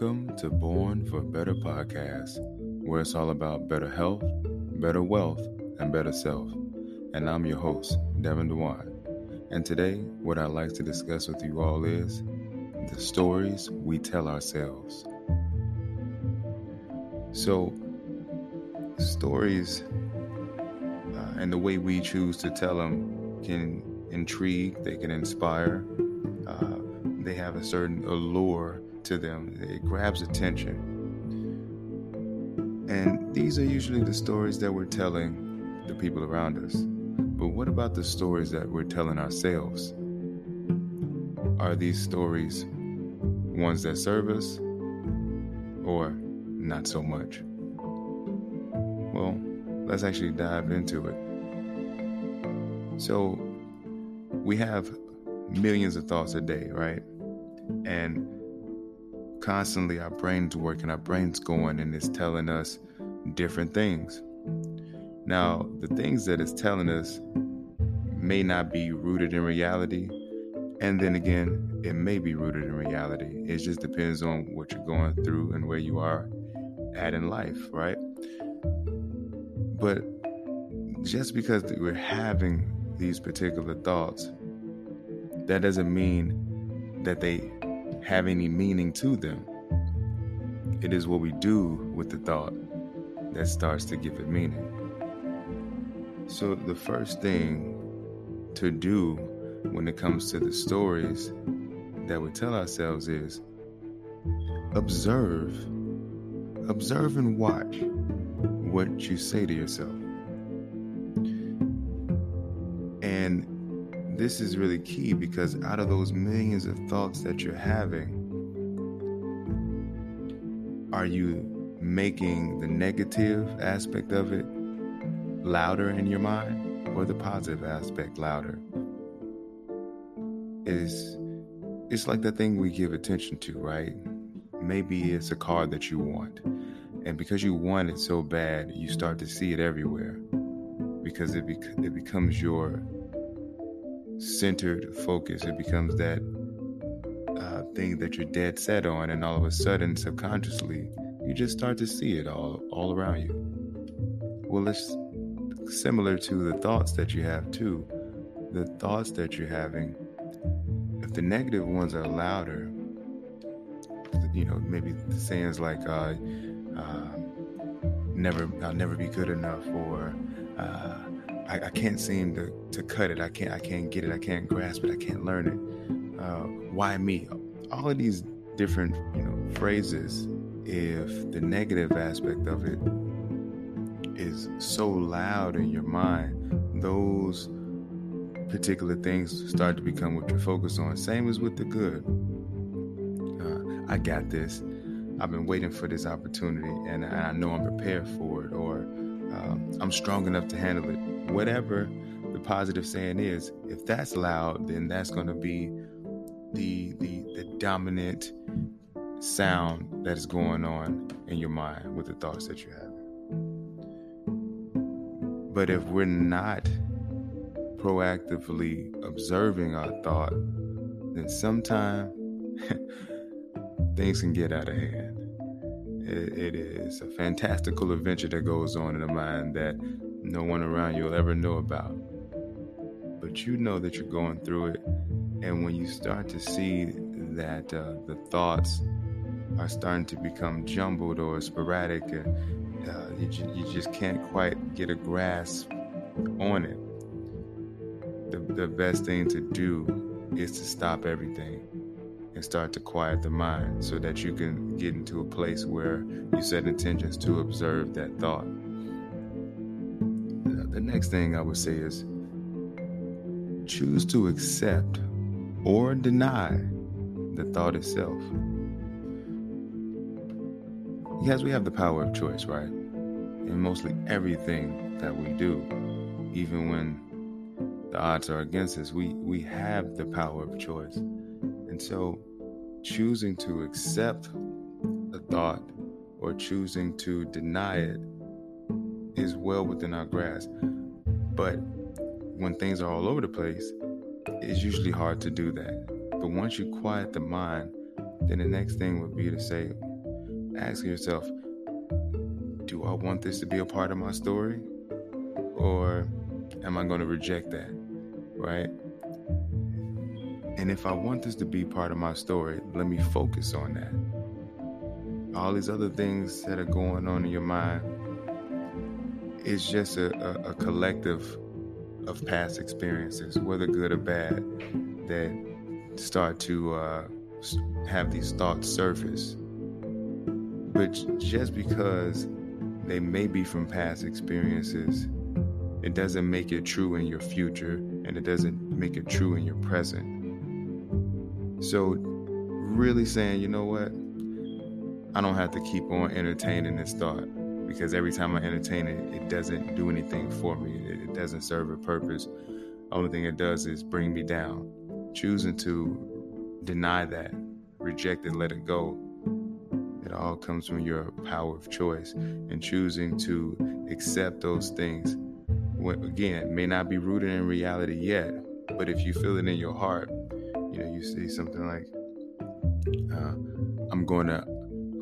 Welcome to Born for Better podcast, where it's all about better health, better wealth, and better self. And I'm your host, Devin Dewan. And today, what I'd like to discuss with you all is the stories we tell ourselves. So, stories uh, and the way we choose to tell them can intrigue, they can inspire, uh, they have a certain allure to them, it grabs attention. And these are usually the stories that we're telling the people around us. But what about the stories that we're telling ourselves? Are these stories ones that serve us or not so much? Well, let's actually dive into it. So, we have millions of thoughts a day, right? And constantly our brain's working, our brain's going, and it's telling us different things. Now, the things that it's telling us may not be rooted in reality, and then again, it may be rooted in reality. It just depends on what you're going through and where you are at in life, right? But just because we're having these particular thoughts, that doesn't mean that they have any meaning to them. It is what we do with the thought that starts to give it meaning. So, the first thing to do when it comes to the stories that we tell ourselves is observe. Observe and watch what you say to yourself. And this is really key because out of those millions of thoughts that you're having, are you making the negative aspect of it louder in your mind or the positive aspect louder? Is it's like the thing we give attention to, right? Maybe it's a car that you want. And because you want it so bad, you start to see it everywhere because it, bec- it becomes your centered focus. It becomes that uh, thing that you're dead set on, and all of a sudden, subconsciously, you just start to see it all all around you. Well, it's similar to the thoughts that you have too. The thoughts that you're having, if the negative ones are louder, you know, maybe the sayings like uh, uh, "never, I'll never be good enough," or uh, I, I, can't seem to, to cut it. I can't I can't get it. I can't grasp it. I can't learn it. Uh, why me? All of these different you know phrases. If the negative aspect of it is so loud in your mind, those particular things start to become what you're focused on. Same as with the good. Uh, I got this. I've been waiting for this opportunity, and I know I'm prepared for it, or um, I'm strong enough to handle it whatever the positive saying is, if that's loud, then that's going to be the, the the dominant sound that is going on in your mind with the thoughts that you have. But if we're not proactively observing our thought, then sometimes things can get out of hand. It, it is a fantastical adventure that goes on in the mind that no one around you will ever know about. But you know that you're going through it. And when you start to see that uh, the thoughts are starting to become jumbled or sporadic, and uh, you, ju- you just can't quite get a grasp on it, the, the best thing to do is to stop everything and start to quiet the mind so that you can get into a place where you set intentions to observe that thought uh, the next thing I would say is choose to accept or deny the thought itself. Because we have the power of choice, right? In mostly everything that we do, even when the odds are against us, we, we have the power of choice. And so choosing to accept a thought or choosing to deny it is well within our grasp. But when things are all over the place, it's usually hard to do that. But once you quiet the mind, then the next thing would be to say, ask yourself, do I want this to be a part of my story? Or am I going to reject that? Right? And if I want this to be part of my story, let me focus on that. All these other things that are going on in your mind is just a, a, a collective of past experiences, whether good or bad, that start to uh, have these thoughts surface. But just because they may be from past experiences, it doesn't make it true in your future and it doesn't make it true in your present. So, really saying, you know what? I don't have to keep on entertaining this thought because every time I entertain it, it doesn't do anything for me. It, doesn't serve a purpose. Only thing it does is bring me down. Choosing to deny that, reject it, let it go, it all comes from your power of choice and choosing to accept those things. Again, may not be rooted in reality yet, but if you feel it in your heart, you know, you say something like, uh, "I'm going to,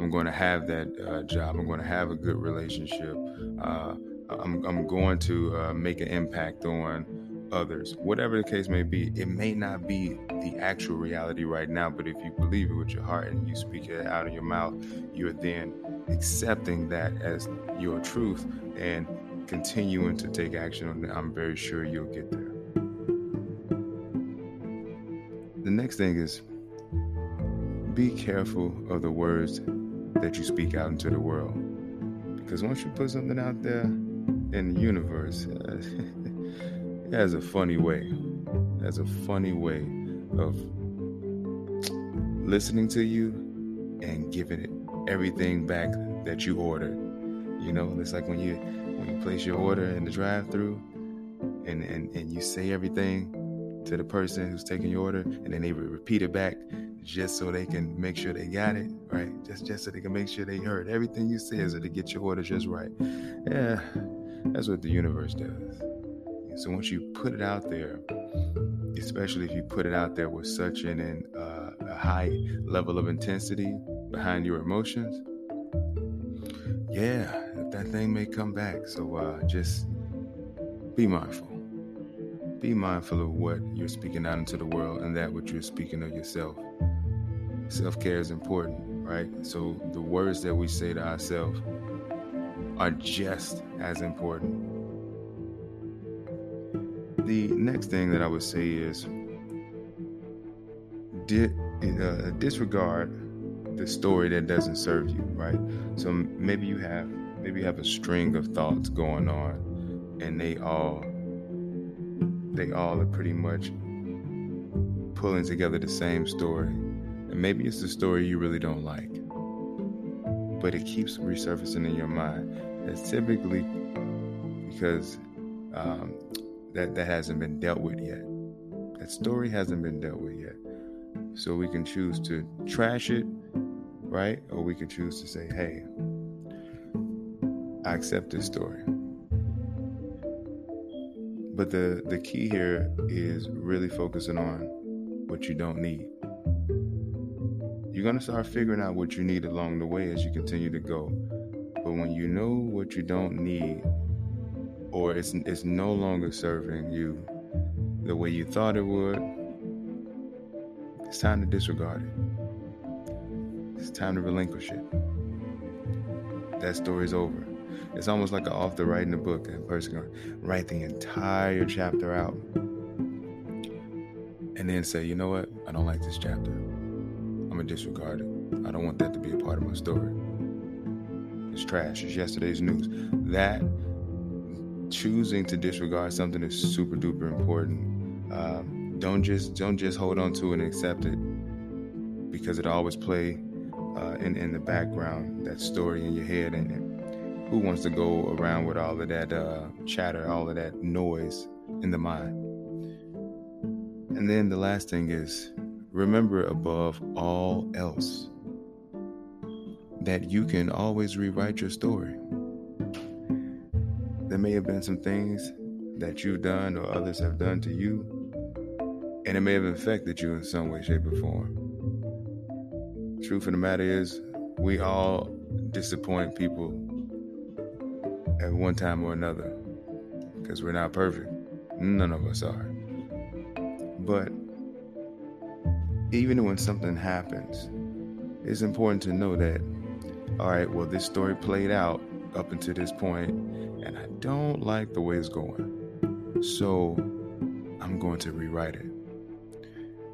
I'm going to have that uh, job. I'm going to have a good relationship. Uh, I'm, I'm going to uh, make an impact on." others, whatever the case may be. It may not be the actual reality right now, but if you believe it with your heart and you speak it out of your mouth, you're then accepting that as your truth and continuing to take action on it. I'm very sure you'll get there. The next thing is be careful of the words that you speak out into the world. Because once you put something out there in the universe, uh, it has a funny way. It has a funny way of listening to you and giving it everything back that you ordered. You know, it's like when you when you place your order in the drive-through and and, and you say everything to the person who's taking your order and then they repeat it back just so they can make sure they got it right just just so they can make sure they heard everything you said so they get your order just right yeah that's what the universe does so once you put it out there, especially if you put it out there with such an, an uh, a high level of intensity behind your emotions, yeah, that thing may come back. So uh, just be mindful. Be mindful of what you're speaking out into the world and that what you're speaking of yourself. Self care is important, right? So the words that we say to ourselves are just as important the next thing that I would say is di- uh, disregard the story that doesn't serve you, right? So maybe you have maybe you have a string of thoughts going on, and they all they all are pretty much pulling together the same story, and maybe it's the story you really don't like, but it keeps resurfacing in your mind. It's typically because um, that that hasn't been dealt with yet. That story hasn't been dealt with yet. So we can choose to trash it, right? Or we can choose to say, "Hey, I accept this story." But the the key here is really focusing on what you don't need. You're going to start figuring out what you need along the way as you continue to go. But when you know what you don't need, or it's it's no longer serving you the way you thought it would, it's time to disregard it. It's time to relinquish it. That story's over. It's almost like an author writing a book. A person can write the entire chapter out and then say, you know what? I don't like this chapter. I'm gonna disregard it. I don't want that to be a part of my story. It's trash. It's yesterday's news. That choosing to disregard something is super duper important. Um, don't just don't just hold on to it and accept it because it always play uh, in in the background that story in your head and, and who wants to go around with all of that uh, chatter, all of that noise in the mind. And then the last thing is remember above all else that you can always rewrite your story there may have been some things that you've done or others have done to you, and it may have affected you in some way, shape, or form. Truth of the matter is, we all disappoint people at one time or another because we're not perfect. None of us are. But even when something happens, it's important to know that, all right, well, this story played out up until this point, and I don't like the way it's going. So I'm going to rewrite it.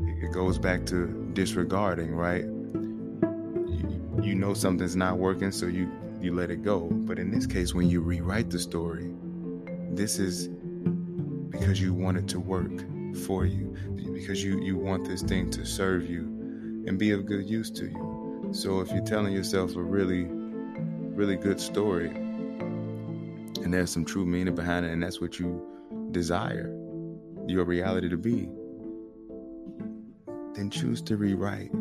It goes back to disregarding, right? You, know something's not working, so you you let it go. But in this case, when you rewrite the story, this is because you want it to work for you, because you you want this thing to serve you and be of good use to you. So if you're telling yourself a really really good story and there's some true meaning behind it and that's what you desire your reality to be, then choose to rewrite.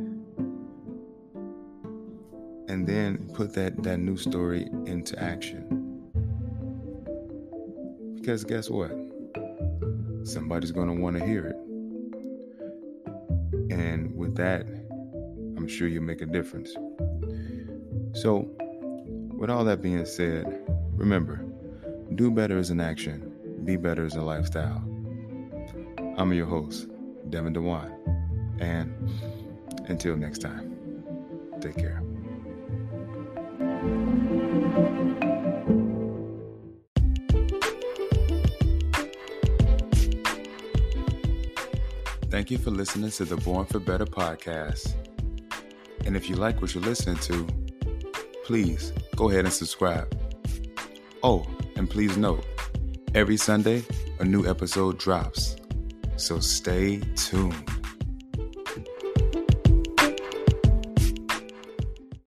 And then put that, that new story into action. Because guess what? Somebody's going to want to hear it. And with that, I'm sure you'll make a difference. So, with all that being said, remember do better as an action, be better as a lifestyle. I'm your host, Devin Dewan. And until next time, take care. Thank you for listening to the Born for Better podcast. And if you like what you're listening to, please go ahead and subscribe. Oh, and please note, every Sunday, a new episode drops. So stay tuned.